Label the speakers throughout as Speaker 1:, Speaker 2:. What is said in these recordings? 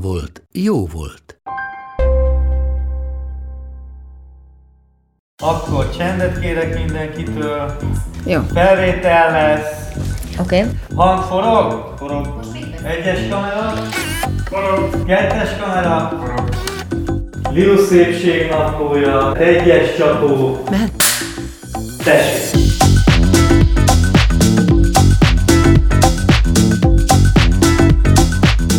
Speaker 1: volt, jó volt.
Speaker 2: Akkor csendet kérek mindenkitől.
Speaker 3: Jó.
Speaker 2: Felvétel lesz.
Speaker 3: Oké. Okay.
Speaker 2: Hang forog? Forog. Egyes kamera. Forog. Kettes kamera. Forog. Liu szépség naplója. Egyes csapó.
Speaker 3: Mehet.
Speaker 2: Tessék.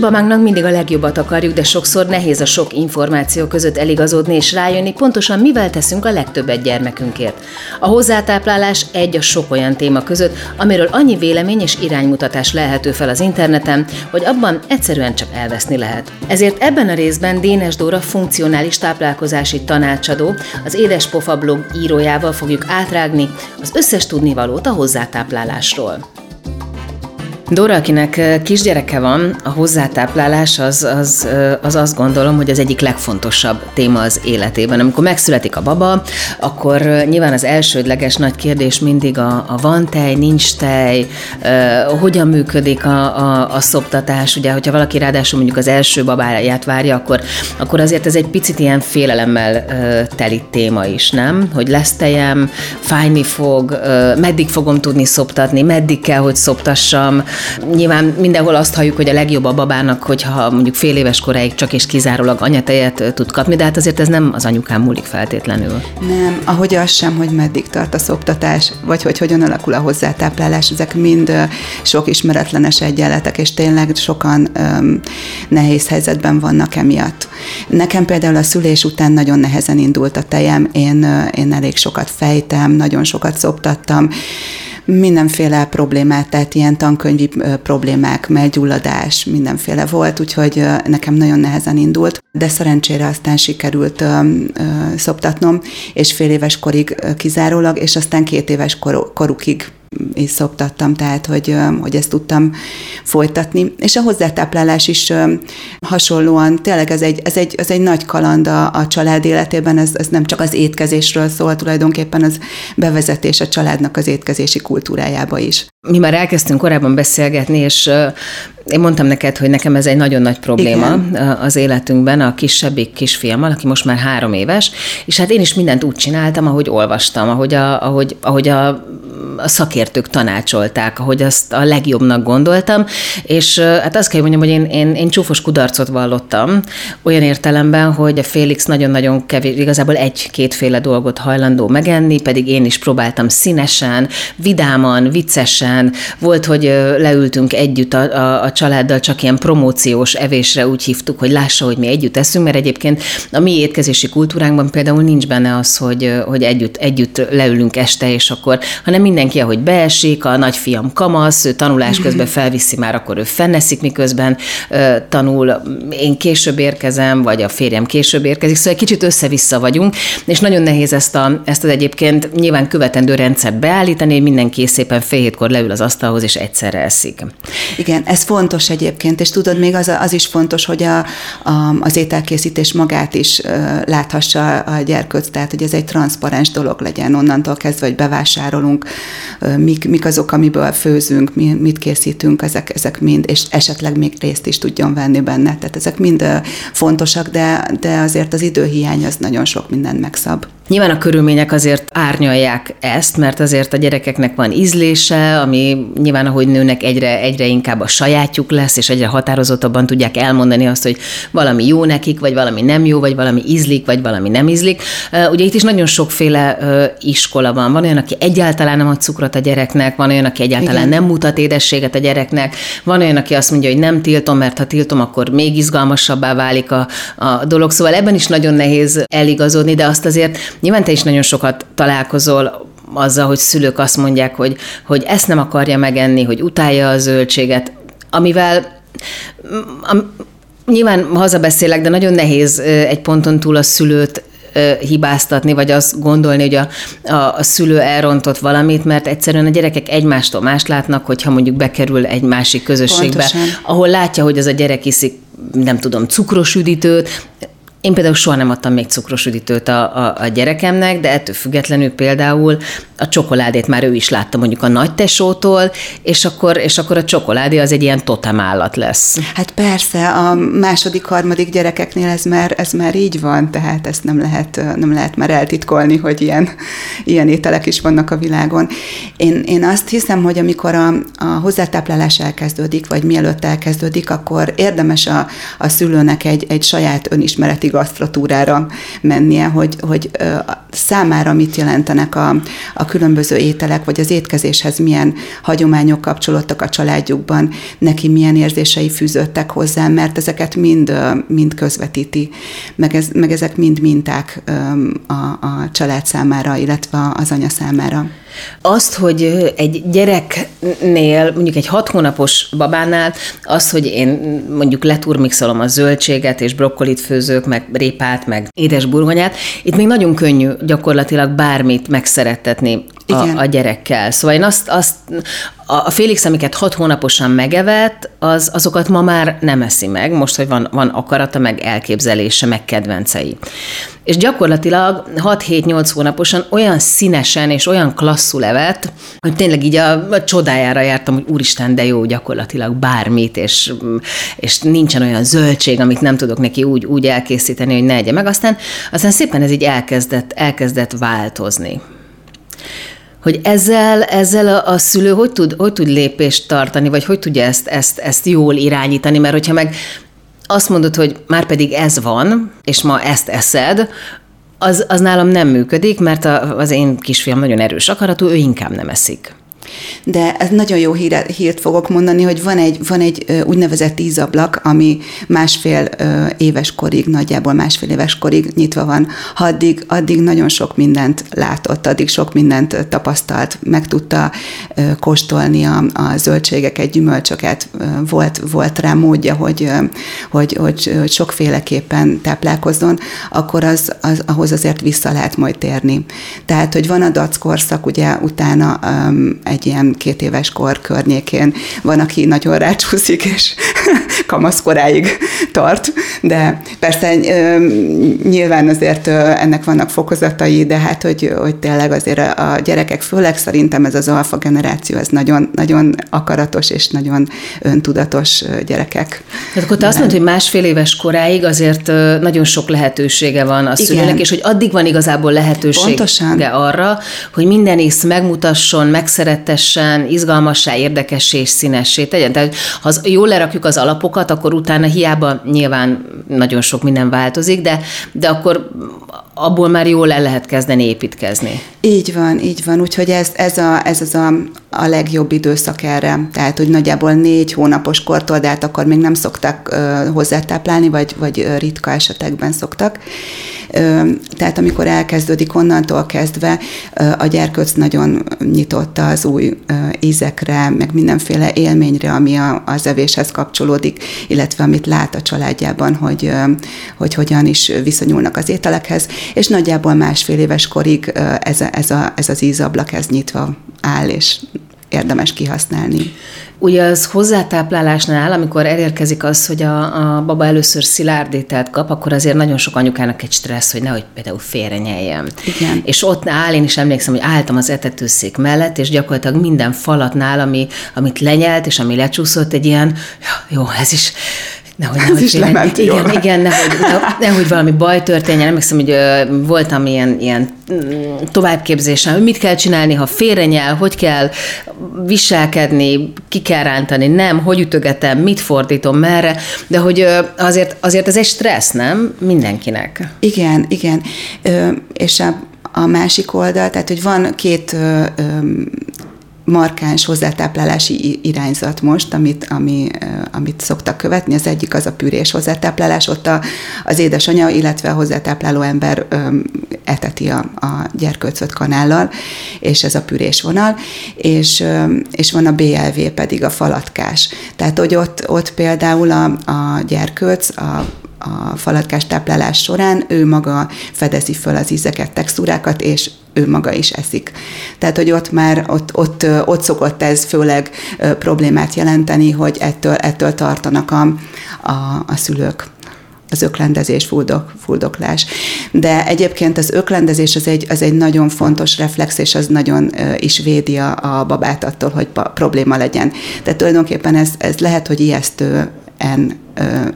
Speaker 3: Kisbamánknak mindig a legjobbat akarjuk, de sokszor nehéz a sok információ között eligazodni és rájönni, pontosan mivel teszünk a legtöbbet gyermekünkért. A hozzátáplálás egy a sok olyan téma között, amiről annyi vélemény és iránymutatás lehető fel az interneten, hogy abban egyszerűen csak elveszni lehet. Ezért ebben a részben Dénes Dóra funkcionális táplálkozási tanácsadó, az Édespofa blog írójával fogjuk átrágni az összes tudnivalót a hozzátáplálásról. Dora, akinek kisgyereke van, a hozzátáplálás az, az, az azt gondolom, hogy az egyik legfontosabb téma az életében. Amikor megszületik a baba, akkor nyilván az elsődleges nagy kérdés mindig a, a van tej, nincs tej, hogyan működik a, a, a szoptatás. Ugye, hogyha valaki ráadásul mondjuk az első babáját várja, akkor, akkor azért ez egy picit ilyen félelemmel teli téma is, nem? Hogy lesz tejem, fájni fog, meddig fogom tudni szoptatni, meddig kell, hogy szoptassam, Nyilván mindenhol azt halljuk, hogy a legjobb a babának, hogyha mondjuk fél éves koráig csak és kizárólag anyatejet tud kapni, de hát azért ez nem az anyukám múlik feltétlenül.
Speaker 4: Nem, ahogy az sem, hogy meddig tart a szoptatás, vagy hogy hogyan alakul a hozzátáplálás, ezek mind sok ismeretlenes egyenletek, és tényleg sokan um, nehéz helyzetben vannak emiatt. Nekem például a szülés után nagyon nehezen indult a tejem, én, én elég sokat fejtem, nagyon sokat szoptattam, mindenféle problémát, tehát ilyen tankönyvi problémák, mellgyulladás, mindenféle volt, úgyhogy nekem nagyon nehezen indult, de szerencsére aztán sikerült szoptatnom, és fél éves korig kizárólag, és aztán két éves kor, korukig is szoptattam, tehát hogy, hogy ezt tudtam folytatni. És a hozzátáplálás is hasonlóan, tényleg ez egy, ez egy, ez egy nagy kaland a, a család életében, ez, ez nem csak az étkezésről szól, tulajdonképpen az bevezetés a családnak az étkezési kultúrájába is.
Speaker 3: Mi már elkezdtünk korábban beszélgetni, és én mondtam neked, hogy nekem ez egy nagyon nagy probléma Igen. az életünkben, a kisebbik kisfiammal, aki most már három éves, és hát én is mindent úgy csináltam, ahogy olvastam, ahogy a, ahogy, ahogy a, a szakértők tanácsolták, ahogy azt a legjobbnak gondoltam, és hát azt kell mondjam, hogy én, én, én csúfos kudarcot vallottam, olyan értelemben, hogy a Félix nagyon-nagyon kevés, igazából egy-kétféle dolgot hajlandó megenni, pedig én is próbáltam színesen, vidáman, viccesen, volt, hogy leültünk együtt a, a, a családdal csak ilyen promóciós evésre úgy hívtuk, hogy lássa, hogy mi együtt eszünk, mert egyébként a mi étkezési kultúránkban például nincs benne az, hogy, hogy együtt, együtt leülünk este, és akkor, hanem mindenki, ahogy beesik, a nagyfiam kamasz, ő tanulás mhm. közben felviszi már, akkor ő fenneszik, miközben tanul, én később érkezem, vagy a férjem később érkezik, szóval egy kicsit össze-vissza vagyunk, és nagyon nehéz ezt, a, ezt az egyébként nyilván követendő rendszert beállítani, hogy mindenki szépen fél hétkor leül az asztalhoz, és egyszerre eszik.
Speaker 4: Igen, ez fontos egyébként, és tudod, még az, az is fontos, hogy a, a, az ételkészítés magát is láthassa a gyerkőc, tehát hogy ez egy transzparens dolog legyen onnantól kezdve, hogy bevásárolunk, mik, mik azok, amiből főzünk, mi, mit készítünk, ezek, ezek mind, és esetleg még részt is tudjon venni benne. Tehát ezek mind fontosak, de, de azért az időhiány az nagyon sok mindent megszab.
Speaker 3: Nyilván a körülmények azért árnyalják ezt, mert azért a gyerekeknek van ízlése, ami nyilván ahogy nőnek egyre, egyre inkább a sajátjuk lesz, és egyre határozottabban tudják elmondani azt, hogy valami jó nekik, vagy valami nem jó, vagy valami ízlik, vagy valami nem ízlik. Ugye itt is nagyon sokféle iskola van. Van olyan, aki egyáltalán nem ad cukrot a gyereknek, van olyan, aki egyáltalán Igen. nem mutat édességet a gyereknek, van olyan, aki azt mondja, hogy nem tiltom, mert ha tiltom, akkor még izgalmasabbá válik a, a dolog. Szóval ebben is nagyon nehéz eligazodni, de azt azért nyilván te is nagyon sokat találkozol azzal, hogy szülők azt mondják, hogy, hogy ezt nem akarja megenni, hogy utálja a zöldséget, amivel am, nyilván hazabeszélek, de nagyon nehéz egy ponton túl a szülőt hibáztatni, vagy azt gondolni, hogy a, a, a szülő elrontott valamit, mert egyszerűen a gyerekek egymástól mást látnak, hogyha mondjuk bekerül egy másik közösségbe, Pontosan. ahol látja, hogy az a gyerek iszik nem tudom, cukros üdítőt, én például soha nem adtam még cukros üdítőt a, a, a gyerekemnek, de ettől függetlenül például a csokoládét már ő is látta mondjuk a nagy tesótól, és akkor, és akkor a csokoládé az egy ilyen totem állat lesz.
Speaker 4: Hát persze, a második, harmadik gyerekeknél ez már, ez már így van, tehát ezt nem lehet, nem lehet már eltitkolni, hogy ilyen, ilyen ételek is vannak a világon. Én, én azt hiszem, hogy amikor a, a hozzátáplálás elkezdődik, vagy mielőtt elkezdődik, akkor érdemes a, a szülőnek egy, egy saját önismereti gasztratúrára mennie, hogy, hogy számára mit jelentenek a, a különböző ételek, vagy az étkezéshez milyen hagyományok kapcsolódtak a családjukban, neki milyen érzései fűződtek hozzá, mert ezeket mind, mind közvetíti, meg, ez, meg ezek mind minták a, a család számára, illetve az anya számára.
Speaker 3: Azt, hogy egy gyereknél, mondjuk egy hat hónapos babánál, az, hogy én mondjuk leturmixolom a zöldséget, és brokkolit főzök, meg répát, meg édesburgonyát, itt még nagyon könnyű gyakorlatilag bármit megszerettetni a, a gyerekkel. Szóval én azt, azt a Félix, amiket hat hónaposan megevett, az, azokat ma már nem eszi meg, most, hogy van, van akarata, meg elképzelése, meg kedvencei. És gyakorlatilag 6-7-8 hónaposan olyan színesen és olyan klasszul evett, hogy tényleg így a, a csodájára jártam, hogy úristen, de jó gyakorlatilag bármit, és, és nincsen olyan zöldség, amit nem tudok neki úgy, úgy elkészíteni, hogy ne egye meg. Aztán, aztán szépen ez így elkezdett, elkezdett változni hogy ezzel, ezzel a, a szülő hogy tud, hogy tud lépést tartani, vagy hogy tudja ezt, ezt, ezt jól irányítani, mert hogyha meg azt mondod, hogy már pedig ez van, és ma ezt eszed, az, az nálam nem működik, mert a, az én kisfiam nagyon erős akaratú, ő inkább nem eszik.
Speaker 4: De ez nagyon jó híre, hírt fogok mondani, hogy van egy, van egy úgynevezett tízablak, ami másfél éves korig, nagyjából másfél éves korig nyitva van. Ha addig, addig nagyon sok mindent látott, addig sok mindent tapasztalt, meg tudta kóstolni a, a zöldségeket, gyümölcsöket, volt, volt rá módja, hogy, hogy, hogy, hogy sokféleképpen táplálkozzon, akkor az, az, ahhoz azért vissza lehet majd térni. Tehát, hogy van a dac ugye utána um, egy ilyen két éves kor környékén van, aki nagyon rácsúszik, és kamaszkoráig tart, de persze nyilván azért ennek vannak fokozatai, de hát, hogy, hogy tényleg azért a gyerekek, főleg szerintem ez az alfa generáció, ez nagyon, nagyon akaratos és nagyon öntudatos gyerekek.
Speaker 3: Tehát akkor te azt mondod, hogy másfél éves koráig azért nagyon sok lehetősége van a szülőnek, és hogy addig van igazából lehetősége Pontosan. arra, hogy minden ész megmutasson, megszerettessen, izgalmassá, érdekessé és színessé tegyen. Tehát ha jól lerakjuk az alapokat, akkor utána hiába nyilván nagyon sok minden változik, de, de akkor abból már jól el lehet kezdeni építkezni.
Speaker 4: Így van, így van. Úgyhogy ez, ez, a, ez az a, a legjobb időszak erre. Tehát, hogy nagyjából négy hónapos kortól, de hát akkor még nem szoktak uh, hozzátáplálni, vagy, vagy ritka esetekben szoktak. Uh, tehát amikor elkezdődik onnantól kezdve, uh, a gyerkőc nagyon nyitotta az új uh, ízekre, meg mindenféle élményre, ami a, az evéshez kapcsolódik, illetve amit lát a családjában, hogy, uh, hogy hogyan is viszonyulnak az ételekhez, és nagyjából másfél éves korig ez, a, ez, a, ez az ízablak ez nyitva áll, és érdemes kihasználni.
Speaker 3: Ugye az hozzátáplálásnál, amikor elérkezik az, hogy a, a baba először szilárdételt kap, akkor azért nagyon sok anyukának egy stressz, hogy nehogy például félre nyeljem.
Speaker 4: Igen.
Speaker 3: És ott áll, én is emlékszem, hogy álltam az etetőszék mellett, és gyakorlatilag minden falatnál, ami, amit lenyelt, és ami lecsúszott, egy ilyen, jó, ez is Nehogy,
Speaker 4: Ez
Speaker 3: nehogy
Speaker 4: is
Speaker 3: félre-
Speaker 4: lement
Speaker 3: Igen,
Speaker 4: jól.
Speaker 3: igen, nehogy, ne- nehogy valami baj történjen. Emlékszem, hogy ö, voltam ilyen, ilyen mm, továbbképzésen, hogy mit kell csinálni, ha félrenyel, hogy kell viselkedni, ki kell rántani, nem, hogy ütögetem, mit fordítom, merre, de hogy ö, azért, azért ez egy stressz, nem? Mindenkinek.
Speaker 4: Igen, igen. Ö, és a, a másik oldal, tehát hogy van két ö, ö, markáns hozzátáplálási irányzat most, amit, ami, amit szoktak követni. Az egyik az a pürés hozzátáplálás, ott a, az édesanyja, illetve a hozzátápláló ember ö, eteti a, a gyerkőcöt kanállal, és ez a pürés vonal, és, ö, és van a BLV pedig a falatkás. Tehát, hogy ott, ott például a, a gyerkőc, a a falatkás táplálás során ő maga fedezi föl az ízeket, textúrákat, és ő maga is eszik. Tehát, hogy ott már, ott, ott, ott szokott ez főleg problémát jelenteni, hogy ettől, ettől tartanak a, a, a szülők az öklendezés, fuldok, fuldoklás. De egyébként az öklendezés az egy, az egy nagyon fontos reflex, és az nagyon is védi a, a babát attól, hogy pa, probléma legyen. Tehát tulajdonképpen ez, ez lehet, hogy ijesztően,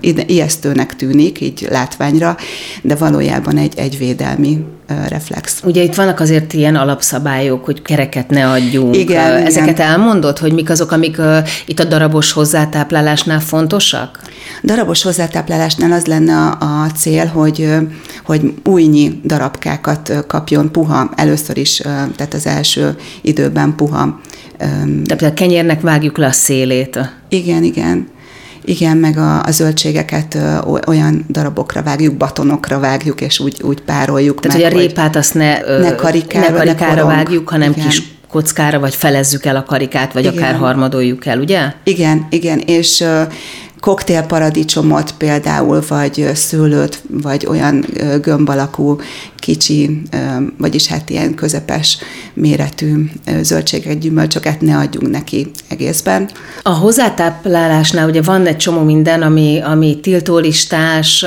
Speaker 4: ide- ijesztőnek tűnik, így látványra, de valójában egy, egy védelmi reflex.
Speaker 3: Ugye itt vannak azért ilyen alapszabályok, hogy kereket ne adjunk.
Speaker 4: Igen,
Speaker 3: Ö,
Speaker 4: igen.
Speaker 3: Ezeket elmondod, hogy mik azok, amik itt a darabos hozzátáplálásnál fontosak?
Speaker 4: Darabos hozzátáplálásnál az lenne a, a cél, hogy, hogy újnyi darabkákat kapjon puha, először is, tehát az első időben puha.
Speaker 3: Tehát a kenyérnek vágjuk le a szélét.
Speaker 4: Igen, igen. Igen, meg a, a zöldségeket ö, olyan darabokra vágjuk, batonokra vágjuk, és úgy, úgy pároljuk
Speaker 3: Tehát,
Speaker 4: meg,
Speaker 3: hogy a répát azt ne, ö,
Speaker 4: ne karikára,
Speaker 3: ne karikára
Speaker 4: ne korong.
Speaker 3: vágjuk, hanem
Speaker 4: Igen.
Speaker 3: kis kockára, vagy felezzük el a karikát, vagy
Speaker 4: Igen.
Speaker 3: akár harmadoljuk el, ugye?
Speaker 4: Igen, igen, és koktélparadicsomot például, vagy szőlőt, vagy olyan gömb alakú, kicsi, vagyis hát ilyen közepes méretű ö, zöldségek, gyümölcsöket ne adjunk neki egészben.
Speaker 3: A hozzátáplálásnál ugye van egy csomó minden, ami, ami tiltólistás,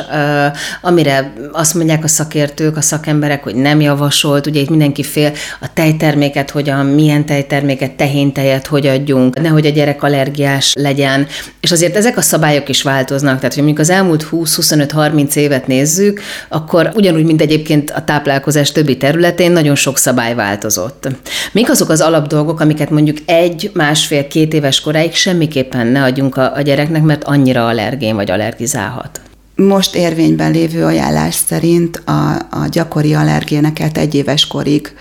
Speaker 3: amire azt mondják a szakértők, a szakemberek, hogy nem javasolt, ugye itt mindenki fél a tejterméket, hogyan, milyen tejterméket, tehéntejet, hogy adjunk, nehogy a gyerek allergiás legyen. És azért ezek a szabályok is változnak, tehát hogy mondjuk az elmúlt 20-25-30 évet nézzük, akkor ugyanúgy, mint egyébként a táplálkozás többi területén nagyon sok szabály változott. Mik azok az alapdolgok, amiket mondjuk egy, másfél, két éves koráig semmiképpen ne adjunk a, a gyereknek, mert annyira allergén vagy allergizálhat?
Speaker 4: Most érvényben lévő ajánlás szerint a, a gyakori allergéneket egy éves korig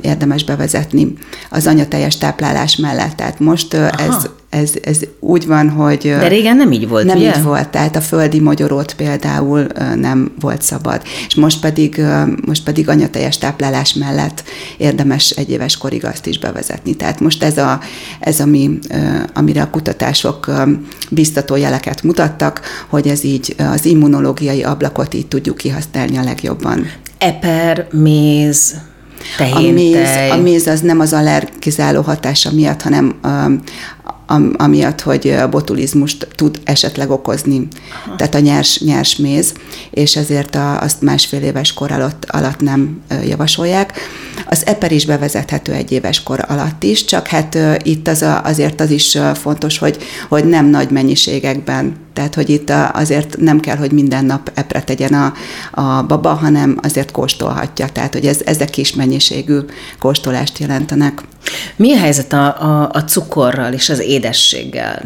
Speaker 4: érdemes bevezetni az anyateljes táplálás mellett. Tehát most ez, ez, ez úgy van, hogy...
Speaker 3: De régen nem így volt,
Speaker 4: nem
Speaker 3: ugye?
Speaker 4: így volt, tehát a földi mogyorót például nem volt szabad. És most pedig, most pedig anyateljes táplálás mellett érdemes egy éves korig azt is bevezetni. Tehát most ez, a, ez ami, amire a kutatások biztató jeleket mutattak, hogy ez így az immunológiai ablakot így tudjuk kihasználni a legjobban.
Speaker 3: Eper, méz,
Speaker 4: A méz,
Speaker 3: tehéntej.
Speaker 4: a méz az nem az allergizáló hatása miatt, hanem um, am- amiatt, hogy a botulizmust tud esetleg okozni. Aha. Tehát a nyers, nyers méz, és ezért a, azt másfél éves kor alatt, alatt nem javasolják. Az eper is bevezethető egy éves kor alatt is, csak hát itt az a, azért az is fontos, hogy, hogy nem nagy mennyiségekben tehát, hogy itt azért nem kell, hogy minden nap epre tegyen a, a baba, hanem azért kóstolhatja. Tehát, hogy ez, ezek kis mennyiségű kóstolást jelentenek.
Speaker 3: Mi a helyzet a, a, a cukorral és az édességgel?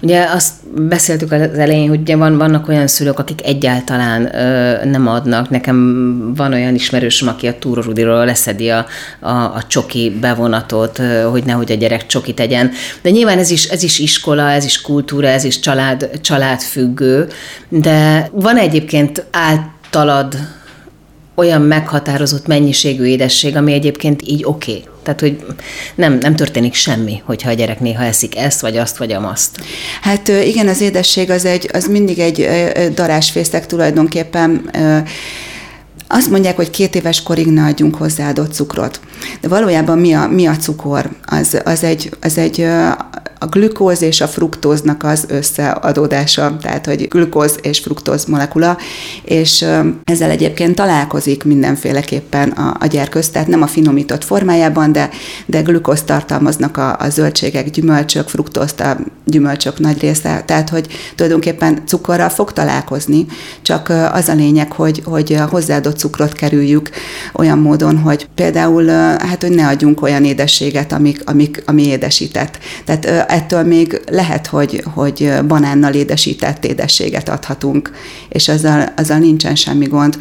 Speaker 3: Ugye azt beszéltük az elején, hogy ugye van, vannak olyan szülők, akik egyáltalán ö, nem adnak. Nekem van olyan ismerősöm, aki a túrorudiról leszedi a, a, a csoki bevonatot, ö, hogy nehogy a gyerek csoki tegyen. De nyilván ez is, ez is iskola, ez is kultúra, ez is család, családfüggő. De van egyébként általad olyan meghatározott mennyiségű édesség, ami egyébként így oké. Okay. Tehát, hogy nem, nem történik semmi, hogyha a gyerek néha eszik ezt, vagy azt, vagy amaszt.
Speaker 4: Hát igen, az édesség az, egy, az mindig egy darásfészek tulajdonképpen. Azt mondják, hogy két éves korig ne adjunk hozzáadott cukrot. De valójában mi a, mi a cukor? Az, az egy, az egy a glükóz és a fruktóznak az összeadódása, tehát hogy glükóz és fruktóz molekula, és ezzel egyébként találkozik mindenféleképpen a, a gyerköz, tehát nem a finomított formájában, de, de glükóz tartalmaznak a, a zöldségek, gyümölcsök, fruktózt a gyümölcsök nagy része, tehát hogy tulajdonképpen cukorral fog találkozni, csak az a lényeg, hogy, hogy a hozzáadott cukrot kerüljük olyan módon, hogy például hát, hogy ne adjunk olyan édességet, amik, amik, ami édesített. Tehát ettől még lehet, hogy, hogy banánnal édesített édességet adhatunk, és azzal, azzal nincsen semmi gond.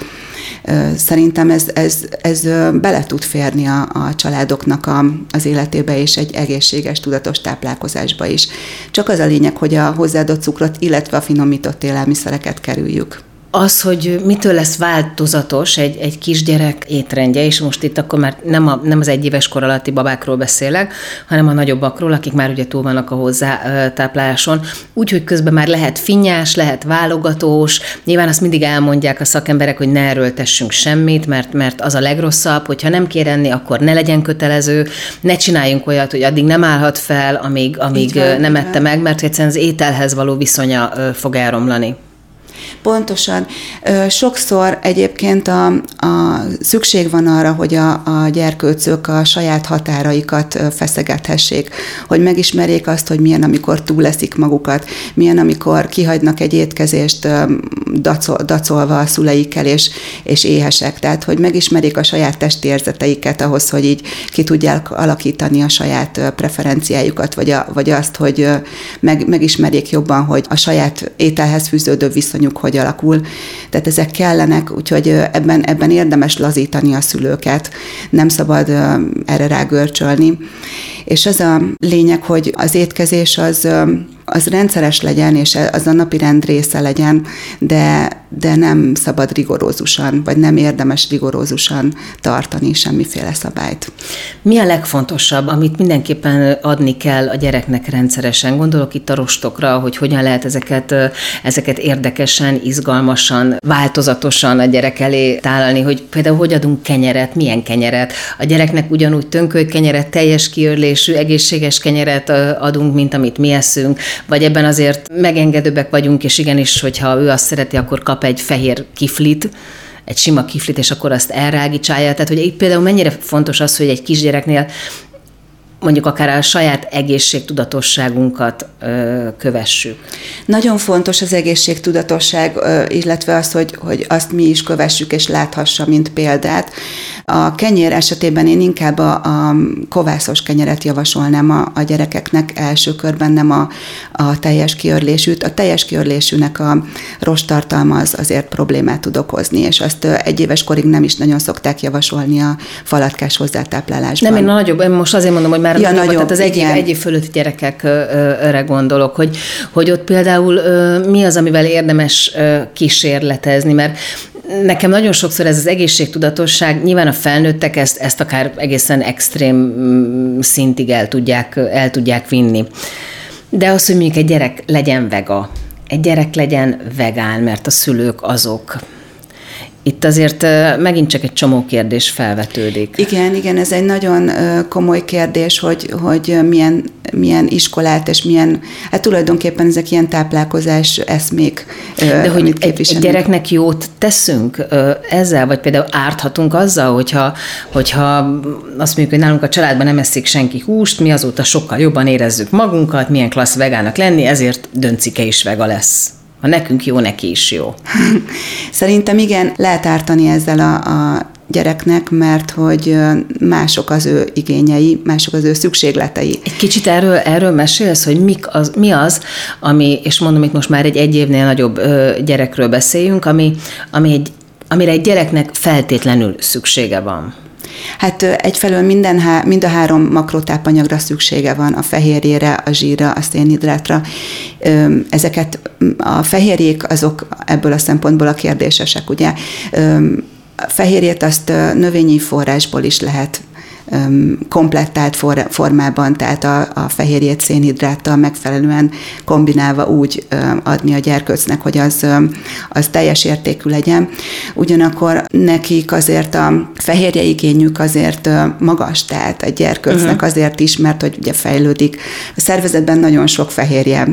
Speaker 4: Szerintem ez, ez, ez bele tud férni a, a családoknak a, az életébe, és egy egészséges, tudatos táplálkozásba is. Csak az a lényeg, hogy a hozzáadott cukrot, illetve a finomított élelmiszereket kerüljük
Speaker 3: az, hogy mitől lesz változatos egy, egy kisgyerek étrendje, és most itt akkor már nem, a, nem az egyéves kor alatti babákról beszélek, hanem a nagyobbakról, akik már ugye túl vannak a hozzátápláláson, úgyhogy közben már lehet finnyás, lehet válogatós, nyilván azt mindig elmondják a szakemberek, hogy ne erőltessünk semmit, mert, mert az a legrosszabb, hogyha nem kér enni, akkor ne legyen kötelező, ne csináljunk olyat, hogy addig nem állhat fel, amíg, amíg van, nem ette meg, mert egyszerűen az ételhez való viszonya fog elromlani.
Speaker 4: Pontosan. Sokszor egyébként a, a szükség van arra, hogy a, a gyerkőcök a saját határaikat feszegethessék, hogy megismerjék azt, hogy milyen, amikor túleszik magukat, milyen, amikor kihagynak egy étkezést dacol, dacolva a szüleikkel, és, és éhesek. Tehát, hogy megismerjék a saját testi érzeteiket ahhoz, hogy így ki tudják alakítani a saját preferenciájukat, vagy, a, vagy azt, hogy meg, megismerjék jobban, hogy a saját ételhez fűződő viszonyuk hogy alakul. Tehát ezek kellenek, úgyhogy ebben, ebben érdemes lazítani a szülőket, nem szabad erre rágörcsölni. És az a lényeg, hogy az étkezés az az rendszeres legyen, és az a napi rend része legyen, de, de nem szabad rigorózusan, vagy nem érdemes rigorózusan tartani semmiféle szabályt.
Speaker 3: Mi a legfontosabb, amit mindenképpen adni kell a gyereknek rendszeresen? Gondolok itt a rostokra, hogy hogyan lehet ezeket, ezeket érdekesen, izgalmasan, változatosan a gyerek elé tálalni, hogy például hogy adunk kenyeret, milyen kenyeret. A gyereknek ugyanúgy tönköly kenyeret, teljes kiörlésű, egészséges kenyeret adunk, mint amit mi eszünk, vagy ebben azért megengedőbbek vagyunk, és igenis, hogyha ő azt szereti, akkor kap egy fehér kiflit, egy sima kiflit, és akkor azt elrágicsája. Tehát, hogy itt például mennyire fontos az, hogy egy kisgyereknél mondjuk akár a saját egészségtudatosságunkat ö, kövessük.
Speaker 4: Nagyon fontos az egészségtudatosság, ö, illetve az, hogy, hogy azt mi is kövessük és láthassa, mint példát. A kenyér esetében én inkább a, a kovászos kenyeret javasolnám a, a gyerekeknek első körben, nem a, a teljes kiörlésűt. A teljes kiörlésűnek a rost tartalma az azért problémát tud okozni, és azt egy éves korig nem is nagyon szokták javasolni a falatkás hozzátáplálásban.
Speaker 3: Nem, én nagyobb, én most azért mondom, hogy már ja, nagyobb, tehát az egy, év, egy év fölötti gyerekekre gondolok, hogy, hogy ott például mi az, amivel érdemes kísérletezni, mert Nekem nagyon sokszor ez az egészségtudatosság, nyilván a felnőttek ezt, ezt akár egészen extrém mm, szintig el tudják, el tudják vinni. De az, hogy mondjuk egy gyerek legyen vega, egy gyerek legyen vegán, mert a szülők azok, itt azért megint csak egy csomó kérdés felvetődik.
Speaker 4: Igen, igen, ez egy nagyon komoly kérdés, hogy, hogy milyen, milyen iskolát és milyen, hát tulajdonképpen ezek ilyen táplálkozás eszmék.
Speaker 3: De hogy egy, gyereknek jót teszünk ezzel, vagy például árthatunk azzal, hogyha, hogyha azt mondjuk, hogy nálunk a családban nem eszik senki húst, mi azóta sokkal jobban érezzük magunkat, milyen klassz vegának lenni, ezért döncike is vega lesz. Ha nekünk jó, neki is jó.
Speaker 4: Szerintem igen, lehet ártani ezzel a, a gyereknek, mert hogy mások az ő igényei, mások az ő szükségletei.
Speaker 3: Egy kicsit erről, erről mesélsz, hogy mik az, mi az, ami, és mondom, itt most már egy egy évnél nagyobb ö, gyerekről beszéljünk, ami, ami egy, amire egy gyereknek feltétlenül szüksége van.
Speaker 4: Hát egyfelől minden mind a három makrotápanyagra szüksége van, a fehérjére, a zsírra, a szénhidrátra. Ezeket a fehérjék azok ebből a szempontból a kérdésesek, ugye. A fehérjét azt növényi forrásból is lehet komplettált formában, tehát a, a fehérjét szénhidráttal megfelelően kombinálva úgy adni a gyerkőcnek, hogy az, az teljes értékű legyen. Ugyanakkor nekik azért a fehérje igényük azért magas, tehát a gyerkőcnek uh-huh. azért is, mert hogy ugye fejlődik. A szervezetben nagyon sok fehérje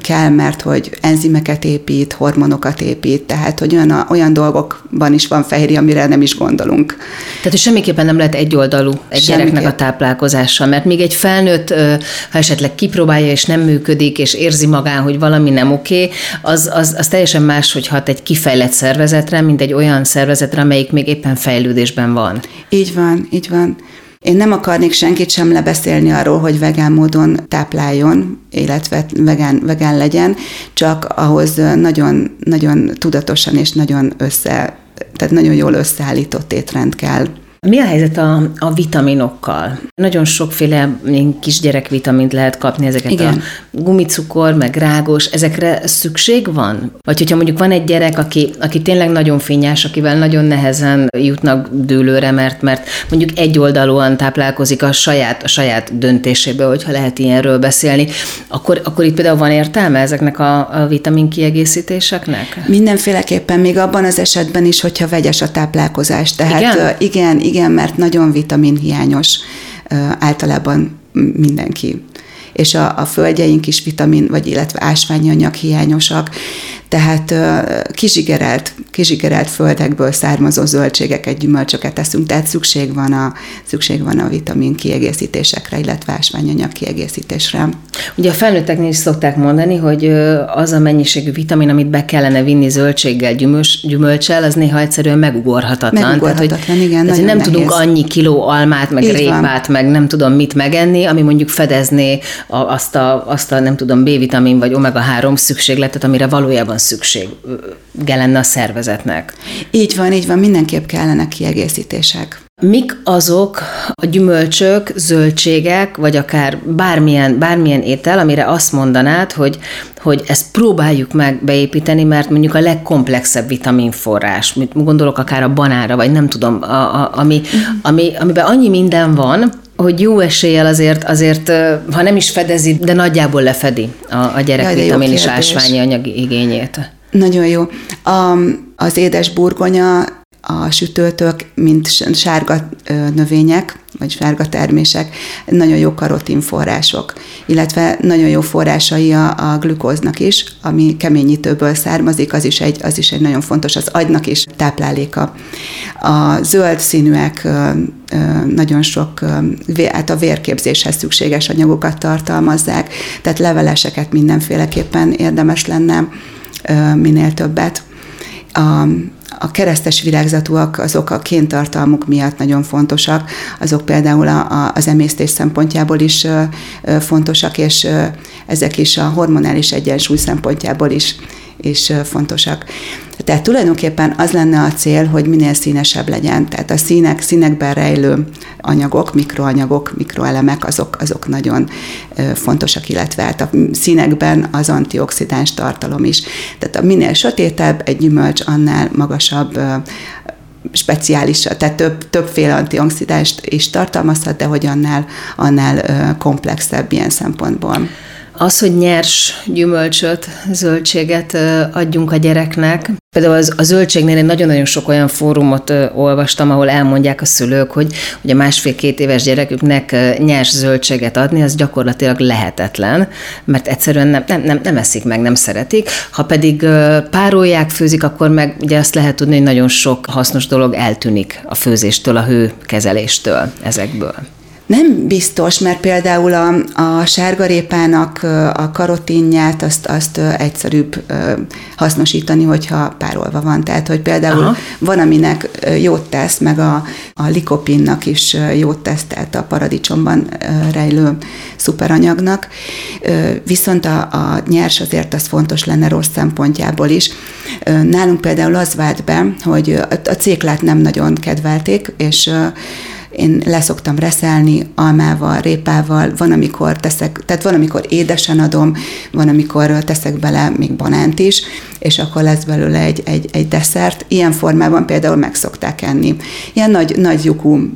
Speaker 4: kell, mert hogy enzimeket épít, hormonokat épít, tehát hogy olyan, olyan dolgokban is van fehérje, amire nem is gondolunk.
Speaker 3: Tehát, hogy semmiképpen nem lehet egyoldalú egy Semmiképp. gyereknek a táplálkozással, mert még egy felnőtt, ha esetleg kipróbálja és nem működik, és érzi magán, hogy valami nem oké, az, az, az teljesen más, hogy hat egy kifejlett szervezetre, mint egy olyan szervezetre, amelyik még éppen fejlődésben van.
Speaker 4: Így van, így van. Én nem akarnék senkit sem lebeszélni arról, hogy vegán módon tápláljon, illetve vegán, vegán legyen, csak ahhoz nagyon, nagyon tudatosan és nagyon össze, tehát nagyon jól összeállított étrend kell.
Speaker 3: Mi a helyzet a, a vitaminokkal? Nagyon sokféle kisgyerek vitamint lehet kapni, ezeket Igen. a gumicukor, meg rágos, ezekre szükség van? Vagy hogyha mondjuk van egy gyerek, aki, aki tényleg nagyon fényes, akivel nagyon nehezen jutnak dőlőre, mert, mert mondjuk egyoldalúan táplálkozik a saját, a saját döntésébe, hogyha lehet ilyenről beszélni, akkor, akkor itt például van értelme ezeknek a, a vitamin kiegészítéseknek?
Speaker 4: Mindenféleképpen, még abban az esetben is, hogyha vegyes a táplálkozás. Tehát igen, igen, igen mert nagyon vitaminhiányos általában mindenki. És a, a földjeink is vitamin, vagy illetve ásványi anyag hiányosak, tehát kizsigerelt, kizsigerelt földekből származó zöldségeket, gyümölcsöket eszünk, tehát szükség van a, szükség van a vitamin kiegészítésekre, illetve ásványanyag kiegészítésre.
Speaker 3: Ugye a felnőtteknél is szokták mondani, hogy az a mennyiségű vitamin, amit be kellene vinni zöldséggel, gyümölcs, gyümölcsel, az néha egyszerűen megugorhatatlan.
Speaker 4: Megugorhatatlan, tehát, hogy, igen.
Speaker 3: Tehát, nem nehéz. tudunk annyi kiló almát, meg Így répát, van. meg nem tudom mit megenni, ami mondjuk fedezné azt a, azt a nem tudom, B-vitamin vagy omega-3 szükségletet, amire valójában szüksége lenne a szervezetnek.
Speaker 4: Így van, így van, mindenképp kellene kiegészítések.
Speaker 3: Mik azok a gyümölcsök, zöldségek, vagy akár bármilyen, bármilyen étel, amire azt mondanád, hogy, hogy ezt próbáljuk meg beépíteni, mert mondjuk a legkomplexebb vitaminforrás, mit gondolok akár a banára, vagy nem tudom, a, a, ami, ami, amiben annyi minden van, hogy jó eséllyel azért, azért, ha nem is fedezi, de nagyjából lefedi a, a gyerek Jaj, vitamin és ásványi anyag igényét.
Speaker 4: Nagyon jó. A, az édes burgonya a sütőtök, mint sárga növények, vagy sárga termések, nagyon jó karotin források, illetve nagyon jó forrásai a, a glükóznak is, ami keményítőből származik, az is, egy, az is egy nagyon fontos, az agynak is tápláléka. A zöld színűek nagyon sok, hát a vérképzéshez szükséges anyagokat tartalmazzák, tehát leveleseket mindenféleképpen érdemes lenne minél többet. A, a keresztes virágzatúak azok a kéntartalmuk miatt nagyon fontosak, azok például a, a, az emésztés szempontjából is ö, ö, fontosak, és ö, ezek is a hormonális egyensúly szempontjából is, is ö, fontosak. Tehát tulajdonképpen az lenne a cél, hogy minél színesebb legyen. Tehát a színek, színekben rejlő anyagok, mikroanyagok, mikroelemek, azok, azok nagyon fontosak, illetve hát a színekben az antioxidáns tartalom is. Tehát a minél sötétebb egy gyümölcs, annál magasabb speciális, tehát több, többféle antioxidást is tartalmazhat, de hogy annál, annál komplexebb ilyen szempontból.
Speaker 3: Az, hogy nyers gyümölcsöt, zöldséget adjunk a gyereknek. Például az, a zöldségnél én nagyon-nagyon sok olyan fórumot olvastam, ahol elmondják a szülők, hogy ugye másfél-két éves gyereküknek nyers zöldséget adni, az gyakorlatilag lehetetlen, mert egyszerűen nem, nem, nem, nem eszik meg, nem szeretik. Ha pedig párolják, főzik, akkor meg ugye azt lehet tudni, hogy nagyon sok hasznos dolog eltűnik a főzéstől, a hőkezeléstől ezekből.
Speaker 4: Nem biztos, mert például a, a sárgarépának a karotinját azt, azt egyszerűbb hasznosítani, hogyha párolva van. Tehát, hogy például Aha. van, aminek jót tesz, meg a, a likopinnak is jót tesz, tehát a paradicsomban rejlő szuperanyagnak. Viszont a, a nyers azért az fontos lenne rossz szempontjából is. Nálunk például az vált be, hogy a céklát nem nagyon kedvelték, és én leszoktam reszelni almával, répával, van, amikor teszek, tehát van, amikor édesen adom, van, amikor teszek bele még banánt is, és akkor lesz belőle egy, egy, egy desszert. Ilyen formában például meg szokták enni. Ilyen nagy, nagy lyukú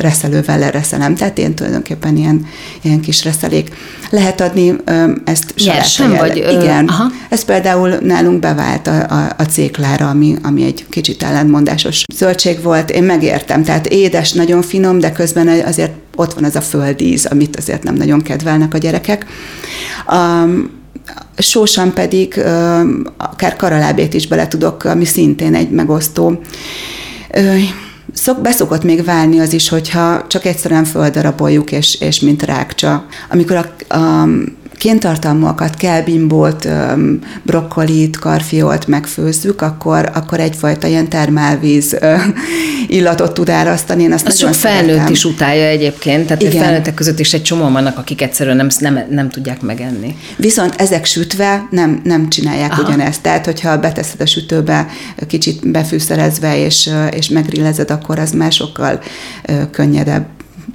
Speaker 4: reszelővel lereszelem. Tehát én tulajdonképpen ilyen, ilyen kis reszelék. Lehet adni ezt
Speaker 3: Nyersen, vagy?
Speaker 4: Igen. Aha. Ez például nálunk bevált a, a, a céklára, ami, ami egy kicsit ellentmondásos zöldség volt. Én megértem, tehát édes, nagyon finom, de közben azért ott van az a földíz, amit azért nem nagyon kedvelnek a gyerekek. Um, sósan pedig akár karalábét is bele tudok, ami szintén egy megosztó. Szok, beszokott még válni az is, hogyha csak egyszerűen földaraboljuk, és, és mint rákcsa. Amikor a, a kéntartalmúakat, kelbimbót, brokkolit, karfiolt megfőzzük, akkor, akkor egyfajta ilyen termálvíz illatot tud árasztani. Én azt
Speaker 3: azt sok felnőtt szeretem. is utálja egyébként, tehát Igen. felnőttek között is egy csomó vannak, akik egyszerűen nem, nem, nem tudják megenni.
Speaker 4: Viszont ezek sütve nem, nem csinálják Aha. ugyanezt. Tehát, hogyha beteszed a sütőbe, kicsit befűszerezve és, és megrillezed, akkor az már sokkal könnyedebb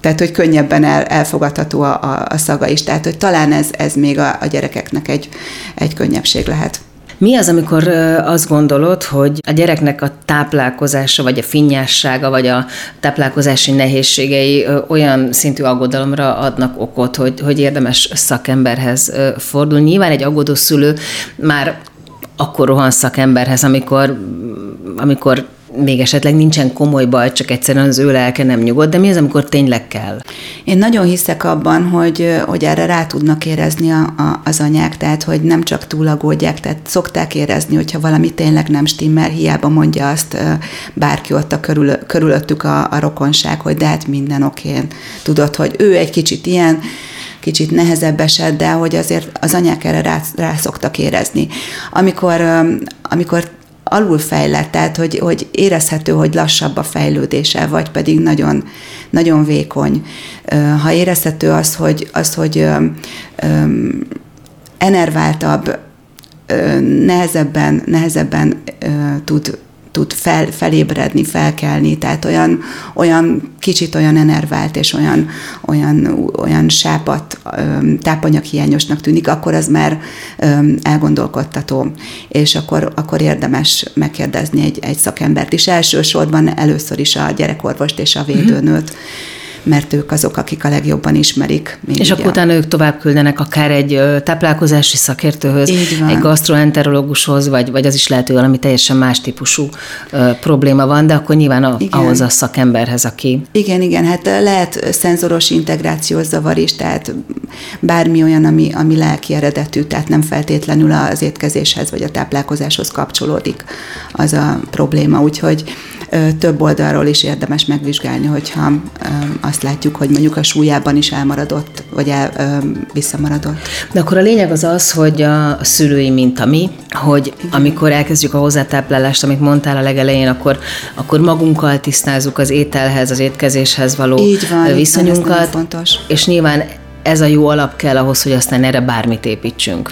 Speaker 4: tehát hogy könnyebben el, elfogadható a, a, a szaga is. Tehát, hogy talán ez, ez még a, a gyerekeknek egy, egy könnyebbség lehet.
Speaker 3: Mi az, amikor azt gondolod, hogy a gyereknek a táplálkozása, vagy a finnyássága, vagy a táplálkozási nehézségei olyan szintű aggodalomra adnak okot, hogy, hogy érdemes szakemberhez fordulni? Nyilván egy aggódó szülő már akkor rohan szakemberhez, amikor, amikor még esetleg nincsen komoly baj, csak egyszerűen az ő lelke nem nyugodt, de mi az, amikor tényleg kell?
Speaker 4: Én nagyon hiszek abban, hogy, hogy erre rá tudnak érezni a, a, az anyák, tehát hogy nem csak túlagódják, tehát szokták érezni, hogyha valami tényleg nem stimmel, hiába mondja azt bárki ott a körül, körülöttük a, a rokonság, hogy de hát minden okén. Tudod, hogy ő egy kicsit ilyen, kicsit nehezebb eset, de hogy azért az anyák erre rá, rá szoktak érezni. Amikor, amikor alulfejlett, tehát hogy, hogy érezhető, hogy lassabb a fejlődése, vagy pedig nagyon, nagyon vékony. Ha érezhető az, hogy, az, hogy enerváltabb, nehezebben, nehezebben tud tud fel, felébredni, felkelni, tehát olyan, olyan kicsit olyan enervált és olyan, olyan, olyan sápat, tápanyaghiányosnak tűnik, akkor az már elgondolkodtató, és akkor, akkor érdemes megkérdezni egy, egy szakembert is. Elsősorban először is a gyerekorvost és a védőnőt. Mm-hmm mert ők azok, akik a legjobban ismerik.
Speaker 3: És akkor utána ők tovább küldenek akár egy táplálkozási szakértőhöz, egy gastroenterológushoz, vagy, vagy az is lehet, hogy valami teljesen más típusú ö, probléma van, de akkor nyilván a, ahhoz a szakemberhez, aki...
Speaker 4: Igen, igen, hát lehet szenzoros integrációs zavar is, tehát bármi olyan, ami, ami lelki eredetű, tehát nem feltétlenül az étkezéshez vagy a táplálkozáshoz kapcsolódik az a probléma, úgyhogy több oldalról is érdemes megvizsgálni, hogyha azt látjuk, hogy mondjuk a súlyában is elmaradott, vagy el, visszamaradott.
Speaker 3: De akkor a lényeg az az, hogy a szülői, mint a mi, hogy amikor elkezdjük a hozzátáplálást, amit mondtál a legelején, akkor, akkor magunkkal tisztázzuk az ételhez, az étkezéshez való
Speaker 4: Így van,
Speaker 3: viszonyunkat.
Speaker 4: fontos.
Speaker 3: És nyilván ez a jó alap kell ahhoz, hogy aztán erre bármit építsünk.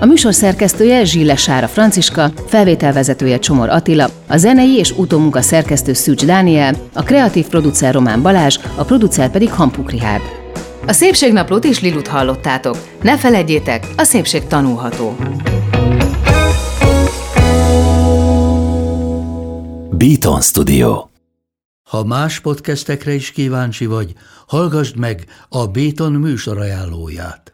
Speaker 3: A műsor szerkesztője Zsille Sára Franciska, felvételvezetője Csomor Attila, a zenei és utómunka szerkesztő Szűcs Dániel, a kreatív producer Román Balázs, a producer pedig Hampuk Rihárd. A Szépségnaplót és Lilut hallottátok. Ne feledjétek, a szépség tanulható.
Speaker 1: Beaton Studio Ha más podcastekre is kíváncsi vagy, hallgassd meg a Béton műsor ajánlóját.